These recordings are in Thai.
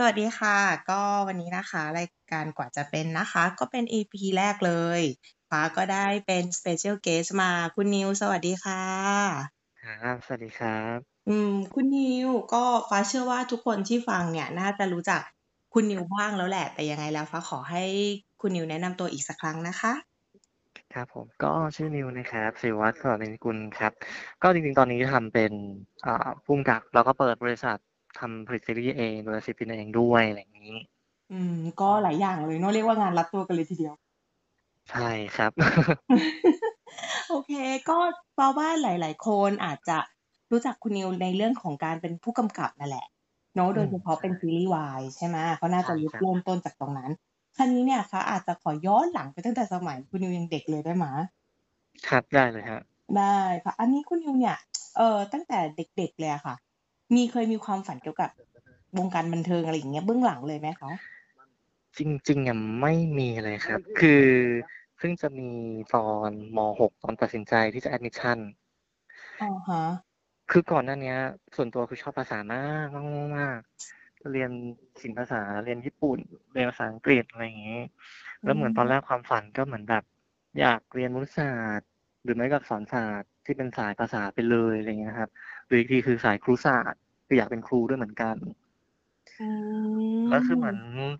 สวัสดีค่ะ ก็วันนี้นะคะ รายการกว่าจะเป็นนะคะ ก็เป็น EP แรกเลยฟ้าก็ได้เป็น Special Guest มาคุณนิว สวัสดีค่ะ ครับ สวัสดีครับ อืม คุณนิว ก็ฟ้าเชื่อว่าทุกคนที่ฟังเนี่ย น่าจะรู้จักคุณนิวบ้างแล้วแหละ แต่ยังไงแล้วฟ้าขอให้คุณนิวแนะนำตัวอีกสักครั้งนะคะ ครับผมก็ชื่อนิวนะครับศิววัฒน์สวัสดิกุลครับ ก็จริงๆ ตอนนี้ทำเป็นอ่าผู้กำกับแล้วก็เปิดบริษัท ทำผลิตซีรีส์เองดูแลศิลปินเองด้วยอะไรอย่างงี้ อืม ก็หลายอย่างเลยเนาะเรียกว่างานรัดตัวกันเลยทีเดียว ใช่ครับ โอเค ก็ฟ้าว่าหลาย ๆ คนอาจจะรู้จักคุณนิวในเรื่องของการเป็นผู้กำกับนั่นแหละเนาะอืโดยมเฉพาะใชเป็น่ซีรีส์วายใช่ไหมเขาน่าใชจะ่ยุคครับเริ่มต้นจากตรงนั้นคราวนี้เนี่ยฟ้าอาจจะขอย้อนหลังไปตั้งแต่สมัยคุณนิวยังเด็กเลยได้ไหม?ครับได้เลยครับได้ค่ะ อันนี้คุณนิวเนี่ยเอ่อตั้งแต่เด็กๆเลยอะค่ะ มีเคยมีความฝันเกี่ยวกับวงการบันเทิงอะไรอย่างเงี้ยเบื้องหลังเลยไหมคะ?จริงๆอะไม่มีเลยครับ คือเพิ่งจะมีตอนม.6 ตอนตัดสินใจที่จะแอดมิสชันอะฮะคือก่อนหน้าเนี้ยส่วนตัวคือชอบภาษามากมากๆๆเรียนศิลป์ภาษาเรียนญี่ปุ่นเรียนภาษาอังกฤษอะไรอย่างงี้อแืล้วเหมือนตอนมแรกความฝันก็เหมือนแบบ อยากเรียนมนุษยศาสตร์ หรือไม่ก็อักษรศาสตร์ที่เป็นสายภาษาไปเลยอะไรอย่างเงี้ยครับหรืออีกทีคือสายครุศาสตร์ คืออยากเป็นครูด้วยเหมือนกันอืแล้วคือเหมือนม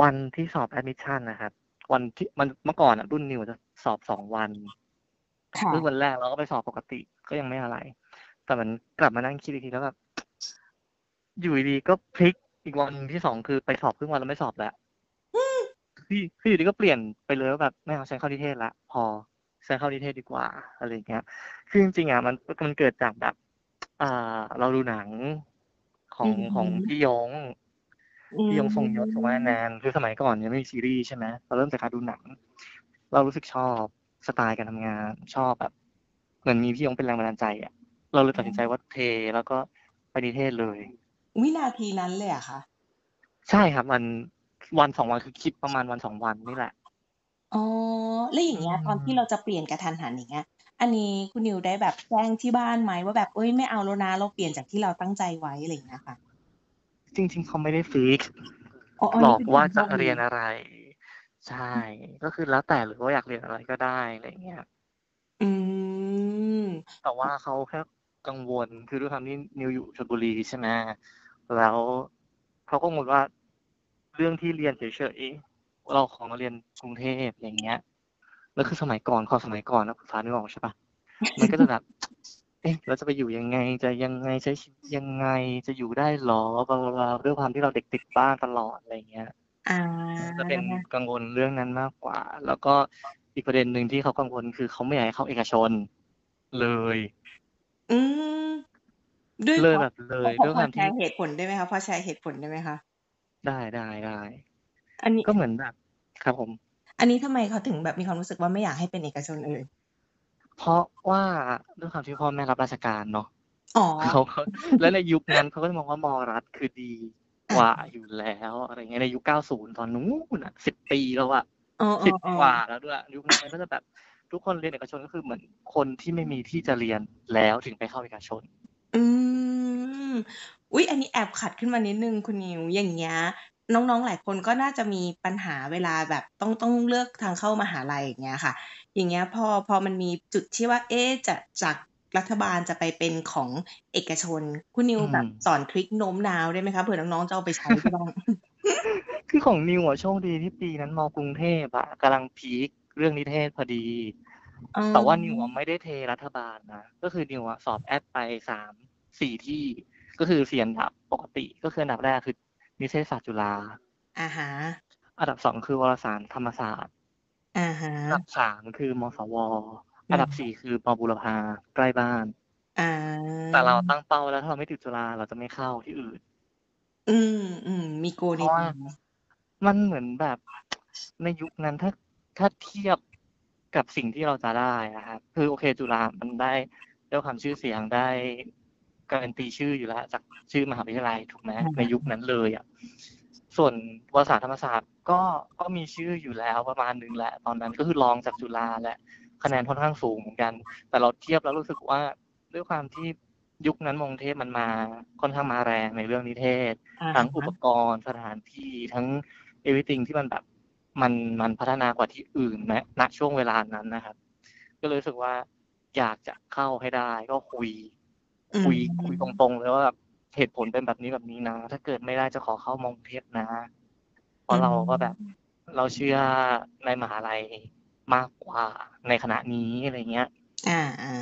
วันที่สอบแอดมิสชันน่ะครับ วันที่มันเมื่อก่อนอะรุ่นนิวจะสอบ2วันค่ซึ่งะวันแรกเราก็ไปสอบปกติก็ยังไม่อะไร แต่เหมือนกลับมานั่งคิดอีกทีแล้วแบบอยู่ดีๆก็พลิกอีกวันหนึ่งที่2คือไปสอบครึ่งวันแล้วไม่สอบแล้วอืมคือคืออยู่ดีก็เปลี่ยนไปเลยว่าแบบไม่เอาฉันเข้านิเทศแล้วพอฉันเข้านิเทศดีกว่าอะไรอย่างเงี้ย คือจริงๆอะมันมันเกิดจากแบบ อ่า เราดูหนังขออืงอฮของึพี่ย้งอืพี่ย้งทรงยศทรงวรรณแนมนคือสมัยก่อนยังไม่มีซีรีส์ใช่ไหมเราเริ่มจากการดูหนัง เรารู้สึกชอบสไตล์การทำงานชอบแบบ เหมือนมีพี่ย้งเป็นแรงบันดาลใจอะเราเลยอตัดสินใจาว่าเทแล้วก็ไปนิเทศเลย วินาทีนั้นเลยเหรอคะ?ใช่ครับ มันวัน2วันคือคิดประมาณวัน2วันนี่แหละ อ๋อแล้วออยื่างเงี้ย ตอนที่เรามจะเปลี่ยนกะทันหันอย่างเงี้ย อันนี้คุณนิวได้แบบแจ้งที่บ้านไหมว่าแบบเฮ้ยไม่เอาแล้วนะเราเปลี่ยนจากที่เราตั้งใจไว้อะไรอย่างเงี้ยค่ะ?จริง ๆ เขาไม่ได้ฟิกซ์อ๋ออันนี้เปบอก็นวค่วาามโชจะคดเรียนีอะไร ใช่อือก็คือแล้วแต่เลยว่าอยากเรียนอะไรก็ได้อะไรอย่างเงี้ยอืมแต่ว่าเขาแค่กังวลคือด้วยความที่นิวอยู่ชลบุรีใช่ไหมแล้วเขากังวลว่าเรื่องที่เรียนเฉยๆเราขอมาเรียนกรุงเทพอย่างเงี้ย แล้วคือสมัยก่อนความสมัยก่อนนะฟ้านึกออกใช่เปล่ามันก็จะแบบเอ๊ะเราจะไปอยู่ยังไงจะยังไงใช้ชีวิตยังไงจะอยู่ได้เหรอ blah blah blah ด้วยความที่เราเด็กติดบ้านตลอดอะไรอย่างเงี้ยอจะเป็นากังวลเรื่องนั้นมากกว่า แล้วก็อีกประเด็นหนึ่งที่เขากังวลคือเขาไม่อยากให้เข้าเอกชน เลย อืมด้วยเลเพรายแะบบเลพอยพอด้วยความทพอแชรี่์เหตุผลได้ไหมคะพอแชร์เหตุผลได้ไหมคะ?ได้ๆๆอันนี้ก็เหมือนแบบครับผม อันนี้ทำไมเขาถึงแบบมีความรู้สึกว่าไม่อยากให้เป็นเอกชนเอ่ย?เพราะว่าด้วยความที่พ่อแม่รับราชการเนาะอ๋อเขาก็แล้วในยุคนั้นเขาก็จะมองว่าม.รัฐคือดีอกว่าาอยู่แล้วอะไรอย่างเงี้ยในยุค 90 ตอนนู้นน่ะ10ปีแล้วอะเอ10อกว่าๆๆแล้วด้วยยุคนั้นมันก็จะแบบทุกคนเรียนเอกชนก็คือเหมือนคนที่ไม่มีที่จะเรียนแล้วถึงไปเข้าเอกชน อืม อุ๊ยอันนี้แอบขัดขึ้นมานิดหนึ่งคุณนิวอย่างเงี้ย น้องๆ หลายคนก็น่าจะมีปัญหาเวลาแบบต้องต้องเลือกทางเข้ามหาลัยอย่างเงี้ยค่ะ อย่างเงี้ยพอพอมันมีจุดที่ว่า เอ๊ะจะจากรัฐบาลจะไปเป็นของเอกชน คุณนิอืวแบบมสอนทริกโน้มน้าวได้ไหมคะ?เผื่อน้องๆจะเอาไปใช้ที่บ้านคือของนิวอะโชคดีที่ปีนั้นม.กรุงเทพอะกำลังพีกเรื่องนิเทศพอดีอ๋แต่ว่านิวอะอไม่ได้เทรัฐบาลนะก็คือนิวอะสอบแอดไป3-4ที่ก็คือ4อันดับปกติก็คืออันดับแรกคือ นิเทศศาสตร์จุฬาอะฮะอันดับ2คือวารสารธรรมศาสตร์อะฮอันดัะบ3คือมศว.ออืันดับม4คือมบูรพาใกล้บ้านอแต่เราตาั้งเป้าไว้แล้วถ้าเราไม่ติดจุฬาเราจะไม่เข้าที่อื่น อืมๆมี goal เพรในาะวใ่าจมันเหมือนแบบในยุคนั้นถ้าถ้าเทียบกับสิ่งที่เราจะได้อะครับคือโอเคจุฬามันได้ได้ความชื่อเสียงได้ การันตีชื่ออยู่แล้วจากชื่อมหาวิทยาลัยถูกไหมอะในยุคฮนั้ะนเลยอะส่วนวารสารธรรมศาสตร์ก็ก็มีชื่ออยู่แล้วประมาณหนึ่งแหละ ตอนนั้นก็คือรองจากจุฬาแหละคะแนนค่อนข้างสูงเหมือนกัน แต่เราเทียบแล้วรู้สึกว่าด้วยความที่ยุคนั้นมงเทพมันมาค่อนข้างมาแรงในเรื่องนิเทศอ่าทั้งอุปกรณ์สถานที่ทั้ง everything ที่มันแบบมันมันพัฒนากว่าที่อื่นนะณช่วงเวลานั้นนะครับ ก็เลยรู้สึกว่าอยากจะเข้าให้ได้ก็คุย คุยคุยตรงๆเลยว่าแบบเหตุผลเป็นแบบนี้แบบนี้นะ ถ้าเกิดไม่ได้จะขอเข้ามองเทพนะเพราะเราก็แบบเราเชื่อในมหาลัยมากกว่าในขณะนี้อะไรเงี้ย อ่าอ่า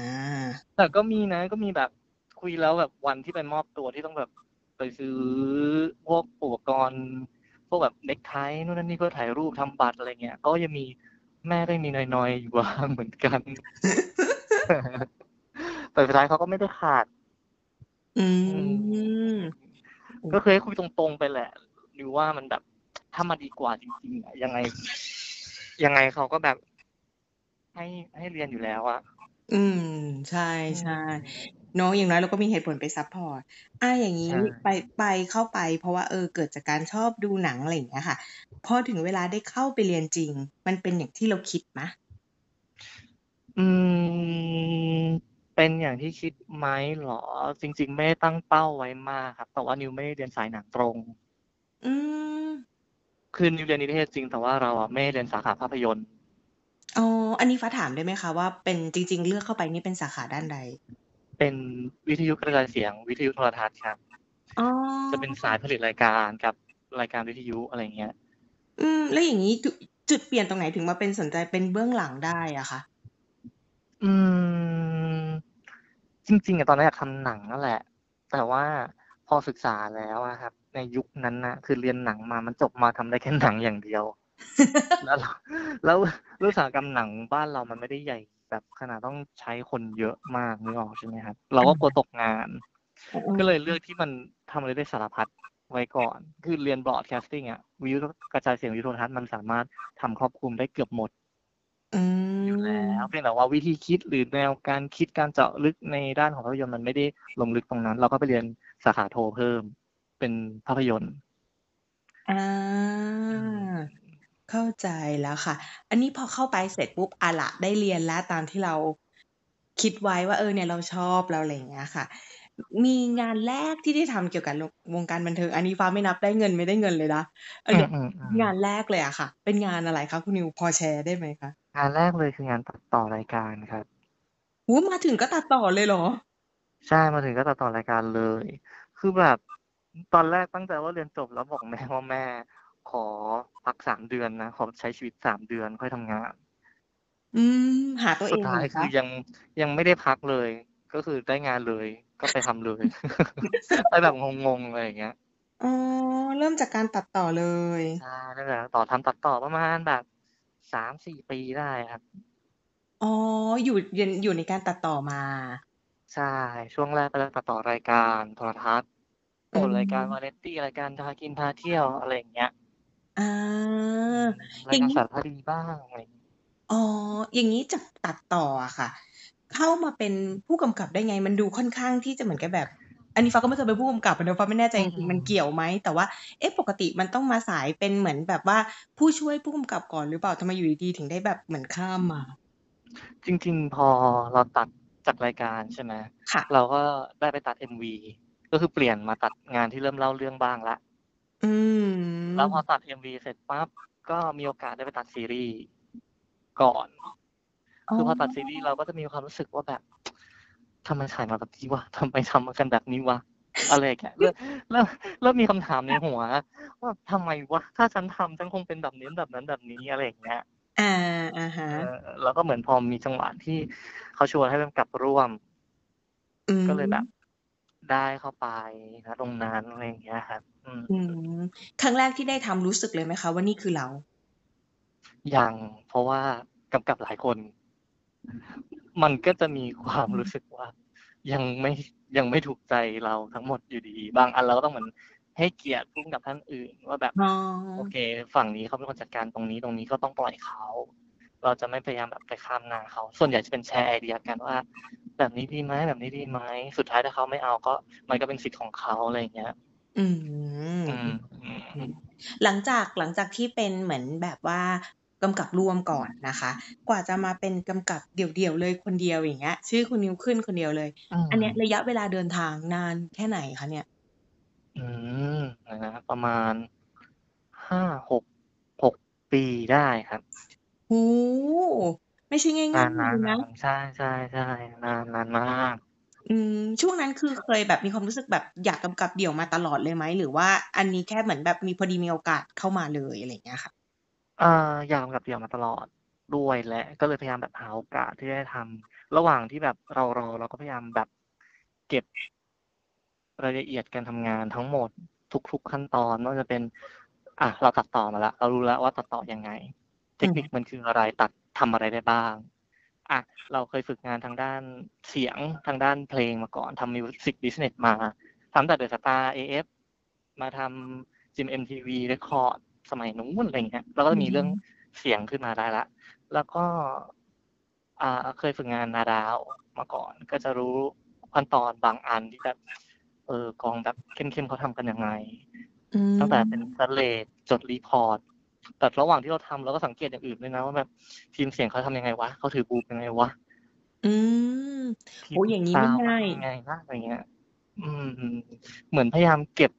แต่ก็มีนะ ก็มีแบบคุยแล้วแบบวันที่ไปมอบตัวที่ต้องแบบไปซื้อพวกอุปกรณ์ พวกแบบเน็กไทนู่นนั่นนี่เพื่อถ่ายรูปทำบัตรอะไรเงี้ย ก็ยังมีแม่ได้มีนอยๆอยู่บ้างเหมือนกันแต่สุดท้ายเขาก็ไม่ได้ขาด อืม ก็เคยให้คุยตรงๆไปแหละ หรือว่ามันแบบ ถ้ามาดีกว่าจริงๆอะยังไง ยังไงเขาก็แบบ ให้ให้เรียนอยู่แล้วอะอืม ใช่ใช่เนาะอย่างน้อยเราก็มีเหตุผลไป support อ่าอย่างนี้ใช่ไปไปเข้าไป เพราะว่าเออเกิดจากการชอบดูหนังอะไรอย่างเงี้ยค่ะ พอถึงเวลาได้เข้าไปเรียนจริง มันเป็นอย่างที่เราคิดไหมอืม เป็นอย่างที่คิดไหมเหรอ จริง ๆ ไม่ได้ตั้งเป้าไว้มากครับ แต่ว่านิวไม่ได้เรียนสายหนังตรง อืม คือนิวเรียนนิเทศจริง แต่ว่าเราอะไม่ได้เรียนสาขาภาพยนตร์ อ๋อ อันนี้ฟ้าถามได้ไหมคะว่าเป็นจริง ๆ เลือกเข้าไปนี่เป็นสาขาด้านใด เป็นวิทยุกระจายเสียง วิทยุโทรทัศน์ครับ อ๋อ จะเป็นสายผลิตรายการกับรายการวิทยุอะไรเงี้ย อืม แล้วอย่างนี้จุจุดเปลี่ยนตรงไหนถึงมาเป็นสนใจเป็นเบื้องหลังได้อะคะ อืม จริงๆอะตอนนั้นอยากทำหนังนั่นแหละ แต่ว่าพอศึกษาแล้วอะครับ ในยุคนั้นนะคือเรียนหนังมามันจบมาทำได้แค่หนังอย่างเดียว แล้วเราแล้วแล้วอุตสาหกรรมหนังบ้านเรามันไม่ได้ใหญ่แบบขนาดต้องใช้คนเยอะมากนึกออกใช่ไหมครับ เราก็กลัวตกงาน ก็เลยเลือกที่มันทำอะไรได้สารพัดไว้ก่อน คือเรียนบ r อ a แคสติ้งอะวิทยุกระจายเสียงวิทยุโทรทัศน์มันสามารถทำครอบคลุมได้เกือบหมด อืมอยู่แล้วเพียงแต่ว่าวิธีคิดหรือแนวการคิดการเจาะลึกในด้านของภาพยนตร์มันไม่ได้ลงลึกตรงนั้น เราก็ไปเรียนสาขาโทเพิ่ม เป็นภาพยนตร์อ่าเข้าใจแล้วค่ะ อันนี้พอเข้าไปเสร็จปุ๊บอะละได้เรียนแล้วตามที่เราคิดไว้ว่า เออ เนี่ยเราชอบเราอะไรอย่างเงี้ยค่ะ มีงานแรกที่ได้ทำเกี่ยวกับวงการบันเทิง อันนี้ฟ้าไม่นับได้เงินไม่ได้เงินเลยนะเอออืเดี๋มยวอืมอืม งานแรกเลยอะค่ะ เป็นงานอะไรคะคุณนิวพอแชร์ได้ไหมคะงานแรกเลยคืองานตัดต่อรายการครับหูมาถึงก็ตัดต่อเลยเหรอ ใช่ มาถึงก็ตัดต่อรายการเลย คือแบบตอนแรกตั้งใจว่าเรียนจบแล้วบอกแม่ว่าแม่ ขอพักสามเดือนนะ ขอใช้ชีวิตสามเดือนค่อยทำงาน อืม หาตัวเอสุดงท้ายเหรอคือคะยังยังไม่ได้พักเลย ก็คือได้งานเลย ก็ไปทำเลย ไปแบบงงๆอะไรอย่างเงี้ย อ๋อ เริ่มจากการตัดต่อเลย ใช่ตั้งแต่ต่อทำตัดต่อประมาณแบบ สามสี่ปีได้ครับ อ๋ออยู่อยู่อยู่ในการตัดต่อมา ใช่ ช่วงแรกก็จะตัดต่อรายการโทรทัศน์อืโอ้มรายการวาไรตี้รายการพากินพาเที่ยวอะไรอย่างเงี้ยอ่าราอยย่างการนี้ สารคดีบ้างอะไรอย่างงี้อ๋อ อย่างนี้จากตัดต่ออะค่ะ เข้ามาเป็นผู้กำกับได้ไง มันดูค่อนข้างที่จะเหมือนกับแบบ อันนี้ฟ้าก็ไม่เคยเป็นผู้กำกับอะเนอะฟ้าไม่แน่ใจอืจมริงๆมันเกี่ยวไหมแต่ว่าเอ๊ะปกติมันต้องมาสายเป็นเหมือนแบบว่าผู้ช่วยผู้กำกับก่อนหรือเปล่าทำไมอยู่ดีๆถึงได้แบบเหมือนข้ามมา จริง ๆ พอเราตัดจากรายการใช่ไหมค่ะเราก็ได้ไปตัด MV ก็คือเปลี่ยนมาตัดงานที่เริ่มเล่าเรื่องบ้างละอืมแล้วพอตัด MV เสร็จปั๊บก็มีโอกาสได้ไปตัดซีรีส์ก่อนอ๋อคือพอตัดซีรีส์เราก็จะมีความรู้สึกว่าแบบ ทำไมถ่ายมาแบบนี้วะทำไมทำมากันแบบนี้วะอะไรอย่างเงี้ยเริ่มเริ่มเริ่มมีคำถามในหัว ว่าทำไมวะถ้าฉันทำฉันคงเป็นแบบนี้แบบนั้นแบบนี้อะไรอย่างเงี้ยอ่าอ่าฮะเออแล้วก็เหมือนพอมีจังหวะที่เขาชวนให้เป็นกลับร่วมอืมก็เลยแบบ ได้เข้าไปนะตรงนั้นอะไรอย่างเงี้ยครับอืมอืมครั้งแรกที่ได้ทำรู้สึกเลยไหมคะว่านี่คือเรายังเพราะว่ากำกับหลายคน มันก็จะมีความรู้สึกว่า ยังไม่ยังไม่ถูกใจเราทั้งหมดอยู่ดี บางอันเราก็ต้องเหมือนให้เกียรติพุ่กับท่านอื่น ว่าแบบอ๋อโอเค ฝั่งนี้เขาเป็นคนจัดการตรงนี้ตรงนี้ก็ต้องปล่อยเขา เราจะไม่พยายามแบบไปข้ามหน้าเขา ส่วนใหญ่จะเป็นแชร์ไอเดียกันว่า แบบนี้ดีไหมแบบนี้ดีไหมสุดท้ายถ้าเขาไม่เอาก็มันก็เป็นสิทธิ์ของเขาอะไรอย่างเงี้ย อืมอืมอืมหลังจากหลังจากที่เป็นเหมือนแบบว่า กำกับร่วมก่อนนะคะ กว่าจะมาเป็นกำกับเดี่ยวๆเลยคนเดียวอย่างเงี้ย ชื่อคุณนิวขึ้นคนเดียวเลยอือันเนี้ยมระยะเวลาเดินทางนานแค่ไหนคะเนี่ย?อืมเดี๋ยวนะประมาณ5-6 6ปีได้ครับโอ้โฮไม่ใช่ง่นายๆเลยนะนๆๆใช่ๆๆนานนานมากอืมช่วงนั้นคือเคยแบบมีความรู้สึกแบบอยากกำกับเดี่ยวมาตลอดเลยไหม?หรือว่าอันนี้แค่เหมือนแบบมีพอดีมีโอกาสเข้ามาเลยอะไรอย่างเงี้ยค่ะ? อ่าอยากกำกับเดี่ยวมาตลอดด้วยแหละก็เลยพยายามแบบหาโอกาสที่จะได้ทำระหว่างที่แบบเรารอเราก็พยายามแบบเก็บรายละเอียดการทำงานทั้งหมดทุก ๆ ขั้นตอนไม่ว่าจะเป็นอะเราตัดต่อมาแล้วเรารู้แล้วว่าตัดต่อยังไง เทอืคอนิฮึคมันคืออะไรตัดทำอะไรได้บ้างอะเราเคยฝึกงานทางด้านเสียงทางด้านเพลงมาก่อนทำ Music Business มาทำตั้งแต่ The Star AF มาทำ GMMTV Records สมัยนู้นอะไรอย่างเงี้ยเราก็อืจะมีเรื่องมเสียงขึ้นมาได้แล้วแล้วก็ อ่าเคยฝึกงานนาดาวมาก่อน ก็จะรู้ขั้นตอนบางอันที่แบบเออกองแบบเข้มๆเขาทำกันยังไงอืตั้งแต่เป็นม Slate จด report แต่ระหว่างที่เราทำเราก็สังเกตอย่างอื่นด้วยนะว่าแบบทีมเสียงเขาทำยังไงวะเขาถือ Boom ยังไงวะอืมทีโอ้มโฮอย่างงี้ซาไม่วด์ง่าทำยยังไงนะอะไรเงี้ย อืมเหมือนพยายามเก็บ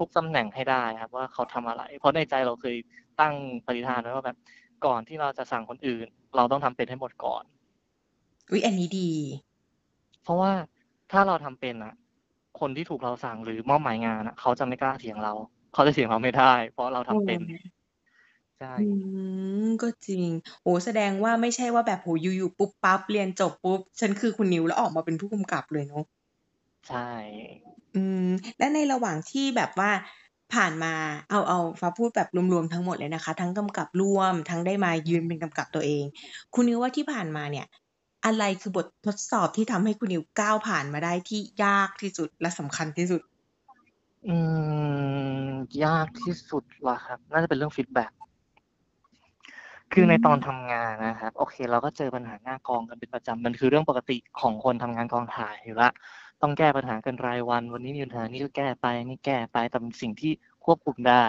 ทุก ๆตำแหน่งให้ได้ครับ ว่าเขาทำอะไร เพราะในใจเราเคยตั้งปณิธานไว้ว่าแบบ ก่อนที่เราจะสั่งคนอื่น เราต้องทำเป็นให้หมดก่อน อุ๊ยอันนี้ดี เพราะว่าถ้าเราทำเป็นอะคนที่ถูกเราสั่งหรือมอบหมายงานอะเขาจะไม่กล้าเถียงเรา เขาจะเถียงเราไม่ได้ เพราะเราเอทำเป็นอใช่ อืม ก็จริง โอ้โฮแสดงว่าไม่ใช่ว่าแบบโอ้โฮอยู่ๆปุ๊บปั๊บเรียนจบปุ๊บ ฉันคือคุณนิวแล้วออกมาเป็นผู้กำกับเลยเนาะ ใช่ อืม และในระหว่างที่แบบว่าผ่านมาเอาเอาฟ้าพูดแบบรวมๆทั้งหมดเลยนะคะ ทั้งกำกับร่วม ทั้งได้มายืนเป็นกำกับตัวเอง คุณนิวว่าที่ผ่านมาเนี่ย อะไรคือบททดสอบที่ทำให้คุณนิวก้าวผ่านมาได้ที่ยากที่สุดและสำคัญที่สุด?อืม ยากที่สุดเหรอครับ น่าจะเป็นเรื่อง feedback คือในตอนทำงานนะครับ โอเค เราก็เจอปัญหาหน้ากองกันเป็นประจำมันคือเรื่องปกติของคนทำงานกองถ่ายอยู่แล้ว ต้องแก้ปัญหากันรายวัน วันนี้มีปัญหานี้ก็แก้ไปนี่แก้ไปแต่เป็นสิ่งที่ควบคุมได้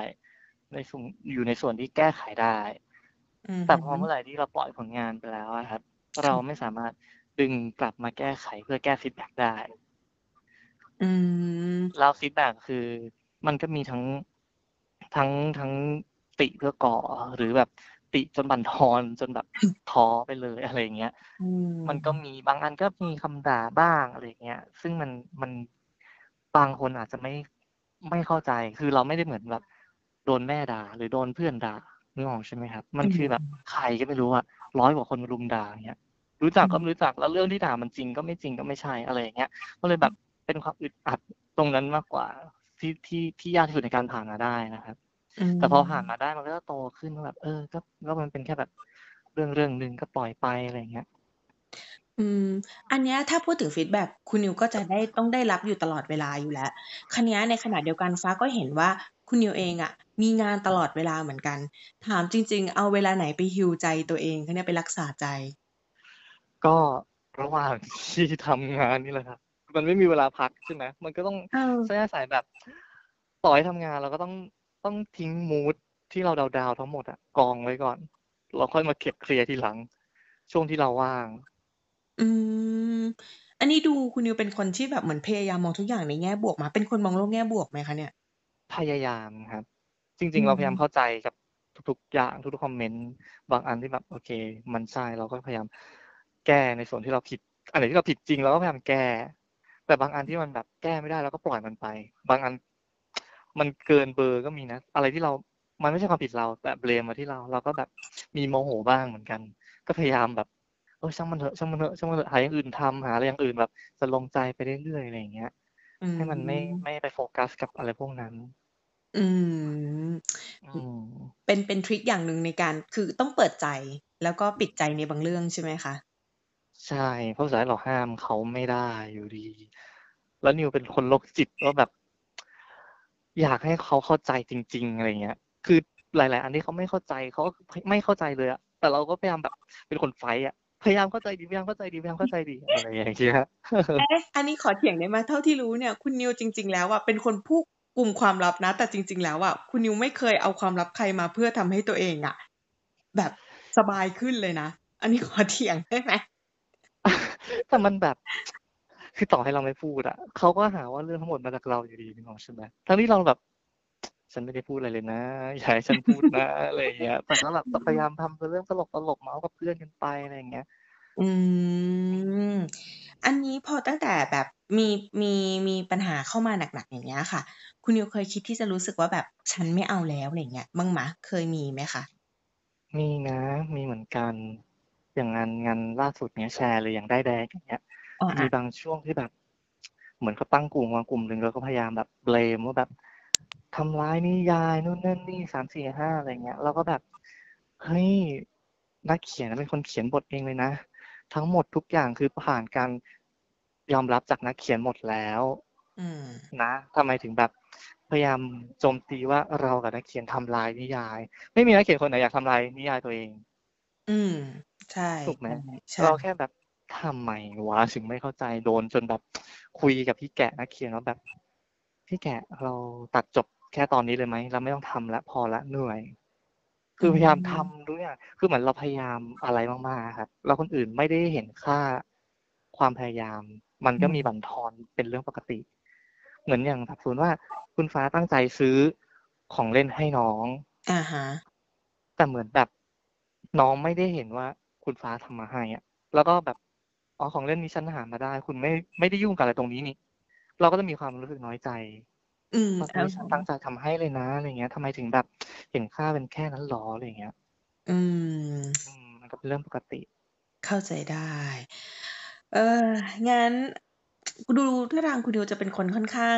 ในส่วนอยู่ในส่วนที่แก้ไขได้อือแต่พอฮึเมื่อไหร่ที่เราปล่อยผลงานไปแล้วอะครับค่เราะไม่สามารถดึงกลับมาแก้ไขเพื่อแก้ feedback ได้อืมแล้ว feedback คือ มันก็มีทั้งทั้งทั้งติเพื่อก่อหรือแบบ ติจนบั่นทอนจนแบบท้อไปเลยอะไรอย่างเงี้ยอืมันก็มมีบางอันก็มีคำด่าบ้างอะไรอย่างเงี้ย ซึ่งมันมันบางคนอาจจะไม่ไม่เข้าใจ คือเราไม่ได้เหมือนแบบโดนแม่ด่า หรือโดนเพื่อนด่านึกออกใช่ไหมครับ มัอืนคือแบบมใครก็ไม่รู้อะ100กว่าคนมารุมด่าอย่างเงี้ย รู้จักอืมก็ไม่รู้จักแล้วเรื่องที่ด่ามันจริงก็ไม่จริงก็ไม่ใช่อะไรอย่างเงี้ย ก็เลยแบบเป็นความอึดอัดตรงนั้นมากกว่าที่ที่ที่ยากที่สุดในการผ่านมาได้นะครับอื แต่พอผ่านมามได้มันก็จะโตขึ้นว่าแบบ เออ ก็ก็มันเป็นแค่แบบเรื่องเรื่องหนึ่งก็ปล่อยไปอะไรอย่างเงี้ย อืม อันเนี้ยถ้าพูดถึงฟีดแบ็กคุณนิวก็จะได้ต้องได้รับอยู่ตลอดเวลาอยู่แล้วคราวเนี้ยในขณะเดียวกันฟ้าก็เห็นว่าคุณนิวเองอะมีงานตลอดเวลาเหมือนกัน ถามจริง ๆ เอาเวลาไหนไป heal ใจตัวเองคะเนี่ยไปรักษาใจ?ก็ระหว่างที่ทำงานนี่แหละครับมันไม่มีเวลาพักใช่ไหมมันก็ต้องเออใช้อาศัยแบบ ต่อให้ทำงานเราก็ต้อง ต้องทิ้งมูดที่เราดาวน์ๆทั้งหมดอะกองไว้ก่อน เราค่อยมาเก็บเคลียร์ทีหลัง ช่วงที่เราว่าง อืม อันนี้ดูคุณนิวเป็นคนที่แบบเหมือนพยายามมองทุกอย่างในแง่บวกไหม?เป็นคนมองโลกแง่บวกไหมคะเนี่ย?พยายามครับจอรืิง ๆ เราพยายามมเข้าใจกับทุกๆอย่างทุกๆคอมเมนต์บางอันที่แบบโอเค มันใช่เราก็พยายามแก้ในส่วนที่เราผิด อันไหนที่เราผิดจริงเราก็พยายามแก้ แต่บางอันที่มันแบบแก้ไม่ได้เราก็ปล่อยมันไป บางอัน มันเกินเบอร์ก็มีนะ อะไรที่เรามันไม่ใช่ความผิดเรา แต่ blame มาที่เรา เราก็แบบมีโมโหบ้างเหมือนกัน ก็พยายามแบบเออช่างมันเถอะช่างมันเถอะช่างมันเถอะหาอย่างอื่นทำหาอะไรอย่างอื่นแบบสรวมใจไปเรื่อยๆอะไรอย่างเงี้ยอืให้มันไม่มไม่ไปโฟกัสกับอะไรพวกนั้น อืมอือือมเป็นเป็นทริกอย่างหนึ่งในการคือต้องเปิดใจแล้วก็ปิดใจในบางเรื่องใช่ไหมคะ?ใช่ เพราะสุดท้ายเราห้ามเขาไม่ได้อยู่ดี แล้วนิวเป็นคนโรคจิตว่าแบบ อยากให้เขาเข้าใจจริง ๆ อะไรอย่างเงี้ย คือหลาย ๆ อันที่เขาไม่เข้าใจเขาก็พไม่เข้าใจเลยอะแต่เราก็พยายามแบบเป็นคนไฟต์อะพยายามเข้าใจดิพยายามเข้าใจดิพยายามเข้าใจดิอะไรอย่างเงี้ยเอ๊ะอันนี้ขอเถียงได้ไหม?เท่าที่รู้เนี่ยคุณนิวจริง ๆ แล้วอะเป็นคนผู้กลุ่มความลับนะ แต่จริง ๆ แล้วอะคุณนิวไม่เคยเอาความลับใครมาเพื่อทำให้ตัวเองอะแบบสบายขึ้นเลยนะ อันนี้ขอเถียงได้ไหมแต่มันแบบ คือต่อให้เราไม่พูดอะเขาก็หาว่าเรื่องทั้งหมดมาจากเราอยู่ดีนึกออกใช่ไหมทั้งที่เราแบบ ฉันไม่ได้พูดอะไรเลยนะอย่าให้ฉันพูดนะอะไรอย่างเงี้ยแต่ก็แบบพยายามทำเป็นเรื่องตลกๆเมาส์กับเพื่อนกันไปอะไรอย่างเงี้ย อืม อันนี้พอตั้งแต่แบบมีมีมีปัญหาเข้ามาหนักๆอย่างเงี้ยค่ะ คุณนิวเคยคิดที่จะรู้สึกว่าแบบฉันไม่เอาแล้วอะไรเงี้ยบ้างไหมเคยมีไหมคะมีนะ มีเหมือนกัน อย่างงานงานล่าสุดเนี้ยแชร์เลยอย่างได้ายแดงอย่างเงี้ยอ๋อ มีอะบางช่วงที่แบบ เหมือนเขาตั้งกลุ่มมากลุ่มหนึ่งแล้วก็พยายามแบบเบลมว่าแบบทำร้ายนิยายนู่นนั่นนี่สามสี่ห้าอะไรเงี้ยเราก็แบบเฮ้ยนักเขียนเป็นคนเขียนบทเองเลยนะ ทั้งหมดทุกอย่างคือผ่านการยอมรับจากนักเขียนหมดแล้วอืมนะทำไมถึงแบบพยายามโจมตีว่าเรากับนักเขียนทำลายนิยาย ไม่มีนักเขียนคนไหนอยากทำลายนิยายตัวเอง อืม ใช่ถูกไหมใช่เราแค่แบบ ทำไมวะถึงไม่เข้าใจโดนจนแบบคุยกับพี่แกะนักเขียนว่าแบบ พี่แกะเราตัดจบแค่ตอนนี้เลยไหมเราไม่ต้องทำแล้วพอละเหนื่อย คือพยายามทำทุกอย่างคือเหมือนเราพยายามอะไรมากๆครับแล้วคนอื่นไม่ได้เห็นค่าความพยายาม มันก็มีบั่นทอนเป็นเรื่องปกติ เหมือนอย่างแบบสมมติว่าคุณฟ้าตั้งใจซื้อของเล่นให้น้องอ่าฮะแต่เหมือนแบบน้องไม่ได้เห็นว่าคุณฟ้าทำมาให้อะแล้วก็แบบ อ๋อของเล่นนี้ฉันหามาได้ คุณไม่ไม่ได้ยุ่งกับอะไรตรงนี้นี่ เราก็จะมีความรู้สึกน้อยใจอืมว่าเอาเฮ้ยฉันตั้งใจทำให้เลยนะอะไรเงี้ยทำไมถึงแบบเห็นค่าเป็นแค่นั้นหรออะไรเงี้ยอืมอืมมันก็เป็นเรื่องปกติ เข้าใจได้ เอองั้นดูท่าทางคุณนิวจะเป็นคนค่อนข้าง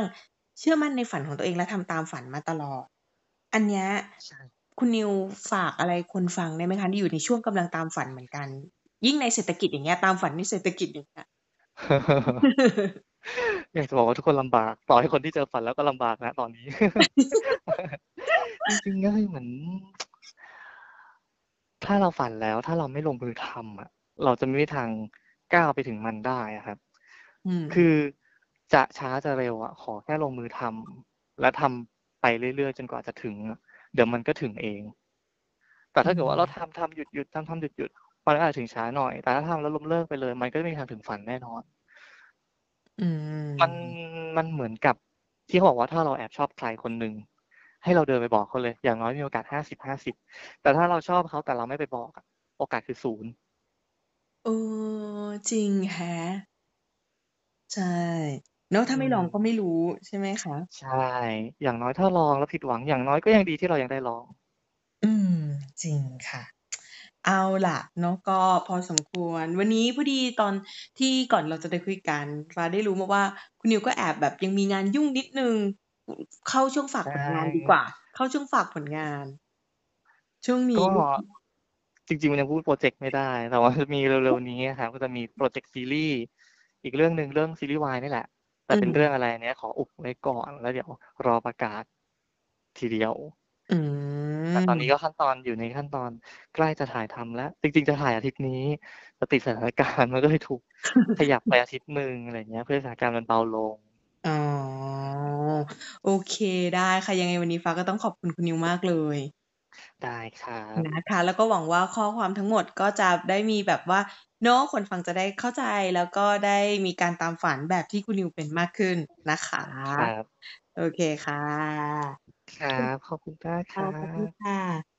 เชื่อมั่นในฝันของตัวเองและทำตามฝันมาตลอด อันเนี้ยใช่คุณนิวฝากอะไรคนฟังได้ไหมคะที่อยู่ในช่วงกำลังตามฝันเหมือนกัน ยิ่งในเศรษฐกิจอย่างเงี้ยตามฝันในเศรษฐกิจอย่างเงี้ยอยากจะบอกว่าทุกคนลำบาก ต่อให้คนที่เจอฝันแล้วก็ลำบากนะ ตอนนี้ จริงๆก็คือเหมือน ถ้าเราฝันแล้ว ถ้าเราไม่ลงมือทำอะ เราจะไม่มีทางก้าวไปถึงมันได้อะครับอืมคือจะช้าจะเร็วอะ ขอแค่ลงมือทำและทำไปเรื่อยๆจนกว่าจะถึงอะเดี๋ยวมันก็ถึงเอง แต่ถ้าเกิดว่าเราทำทำหยุดหยุดทำทำหยุดหยุด มันก็อาจจะถึงช้าหน่อย แต่ถ้าทำแล้วล้มเลิกไปเลย มันก็ไม่มีทางถึงฝันแน่นอน อืม มันมันเหมือนกับที่เขาบอกว่าถ้าเราแอบชอบใครคนหนึ่งให้เราเดินไปบอกเขาเลย อย่างน้อยมีโอกาสห้าสิบห้าสิบแต่ถ้าเราชอบเขาแต่เราไม่ไปบอกอะโอกาสคือศูนย์เออ จริงแฮะ ใช่ เนาะถ้าไม่ลองก็ไม่รู้ใช่ไหมคะ ใช่ อย่างน้อยถ้าลองแล้วผิดหวัง อย่างน้อยก็ยังดีที่เรายังได้ลอง อืม จริงค่ะ เอาล่ะเนาะก็พอสมควร วันนี้พอดีตอนที่ก่อนเราจะได้คุยกันฟ้าได้รู้มาว่าคุณนิวก็แอบแบบยังมีงานยุ่งนิดนึง เข้าช่วงฝากผลงานดีกว่า เข้าช่วงฝากผลงาน ช่วงนี้ก็จริงๆมันยังพูดโปรเจกต์ไม่ได้ แต่ว่าจะมีเร็วๆนี้ครับก็จะมีโปรเจกต์ซีรีส์อีกเรื่องหนึ่งเรื่องซีรีส์วายนี่แหละ แต่เป็นอืมเรื่องอะไรเนี้ยขออุบไว้ก่อนแล้วเดี๋ยวรอประกาศทีเดียว อืมแต่ตอนนี้ก็ขั้นตอนอยู่ในขั้นตอนใกล้จะถ่ายทำแล้ว จริง ๆ จะถ่ายอาทิตย์นี้ แต่ติดสถานการณ์ มันก็เลยถูกขยับไปอาทิตย์หนึ่ง อะไรเงี้ย เพื่อสถานการณ์มันเบาลง อ๋อ โอเค ได้ค่ะ ยังไงวันนี้ฟ้าก็ต้องขอบคุณคุณนิวมากเลย ได้ครับ นะคะ แล้วก็หวังว่าข้อความทั้งหมดก็จะได้มีแบบว่า เนาะ คนฟังจะได้เข้าใจ แล้วก็ได้มีการตามฝันแบบที่คุณนิวเป็นมากขึ้นนะคะ ครับ โอเคค่ะ ครับ ขอบคุณมากคค่ะรัขอบคุณบ ค่ะ